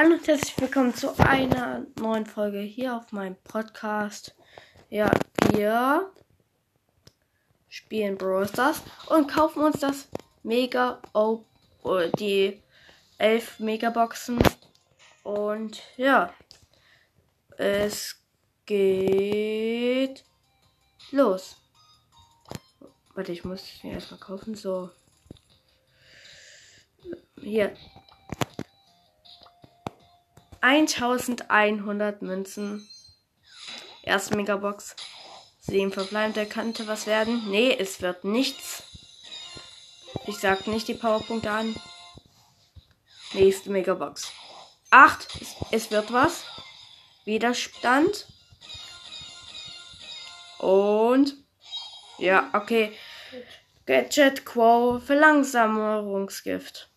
Hallo und herzlich willkommen zu einer neuen Folge hier auf meinem Podcast. Ja, wir spielen Brawl Stars und kaufen uns das Mega O oder die 11 Megaboxen. Und ja, es geht los. Warte, ich muss mir erstmal kaufen. So. Hier. 1100 Münzen. Erste Megabox. Sieben verbleibende könnte was werden. Nee, es wird nichts. Ich sag nicht die Powerpunkte an. Nächste Megabox. Acht. Es, es wird was. Widerstand. Und. Ja, okay. Gadget Quo Verlangsamungsgift.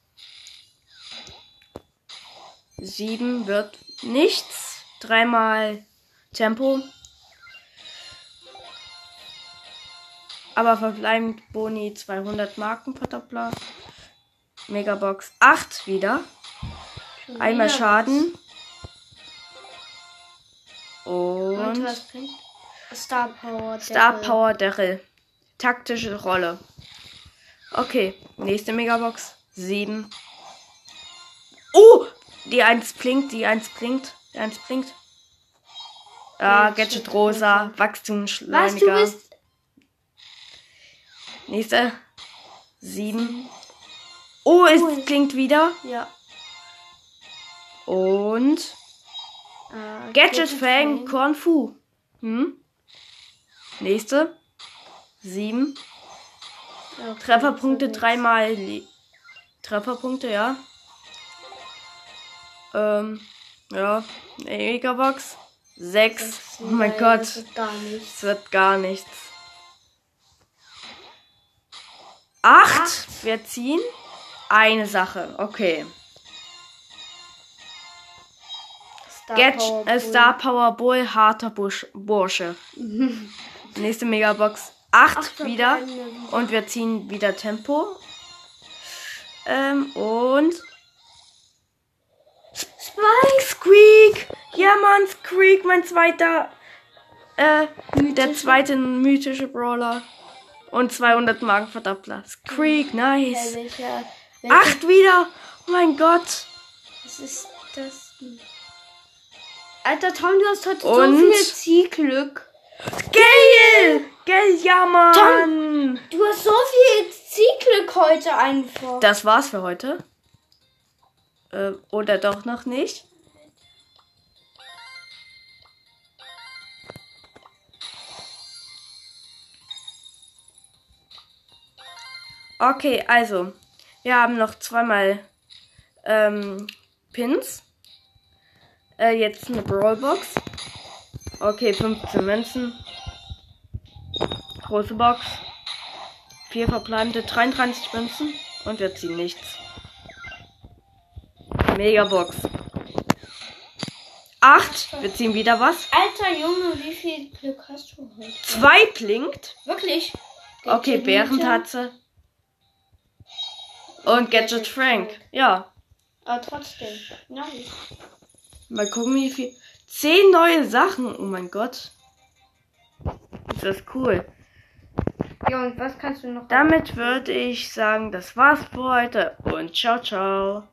7 wird nichts. Dreimal Tempo. Aber verbleibend Boni 200 Marken Verdoppler. Megabox 8 wieder. Einmal Schaden. Und? Star Power. Star Daryl. Power Daryl. Taktische Rolle. Okay, nächste Megabox. 7. Oh! Die 1 blinkt, die 1 blinkt, die 1 blinkt. Ah, Gadget Gadget Rosa, Was, du Wachstumsschleuniger. bist. Nächste. 7. Oh, es Cool. klingt wieder. Ja. Und Äh, Gadget Fang Fang. Corn Fu. Hm? Nächste. 7. Ja, okay, Trefferpunkte dreimal. Trefferpunkte, ja. Ähm, ja. Megabox. Sechs. Oh mein Gott. Das wird gar nichts. Es wird gar nichts. Acht. Wir ziehen. Eine Sache. Okay. Star Get Power äh. Star Power Bull, harter Busch, Bursche. Nächste Megabox. Acht Ach, da wieder. bleiben wir wieder. Und wir ziehen wieder Tempo. Ähm, und. Ja, Mann, Squeak, mein zweiter. Äh, der zweite mythische Brawler. Und 200 Magenverdoppler. Squeak, Äh, nice. welcher, welcher, Acht wieder! Oh mein Gott! Was ist das? denn? Alter Tom, du hast heute Und? so viel Zielglück. Geil! Geil, ja, Mann! Du hast so viel Zielglück heute einfach. Das war's für heute. Äh, oder doch noch nicht? Okay, also, wir haben noch zweimal ähm, Pins. Äh, jetzt eine Brawlbox. Okay, 15 Münzen. Große Box. Vier verbleibende 33 Münzen. Und wir ziehen nichts. Megabox. Acht. Wir ziehen wieder was. Alter Junge, wie viel Glück hast du heute? Zwei blinkt. Wirklich? Okay, Bärentatze. Und Gadget Frank. Ja. Aber trotzdem. Nice. Mal gucken, wie viel. Zehn neue Sachen. Oh mein Gott. Ist das cool. Ja, und was kannst du noch? Damit würde ich sagen, das war's für heute. Und ciao, ciao.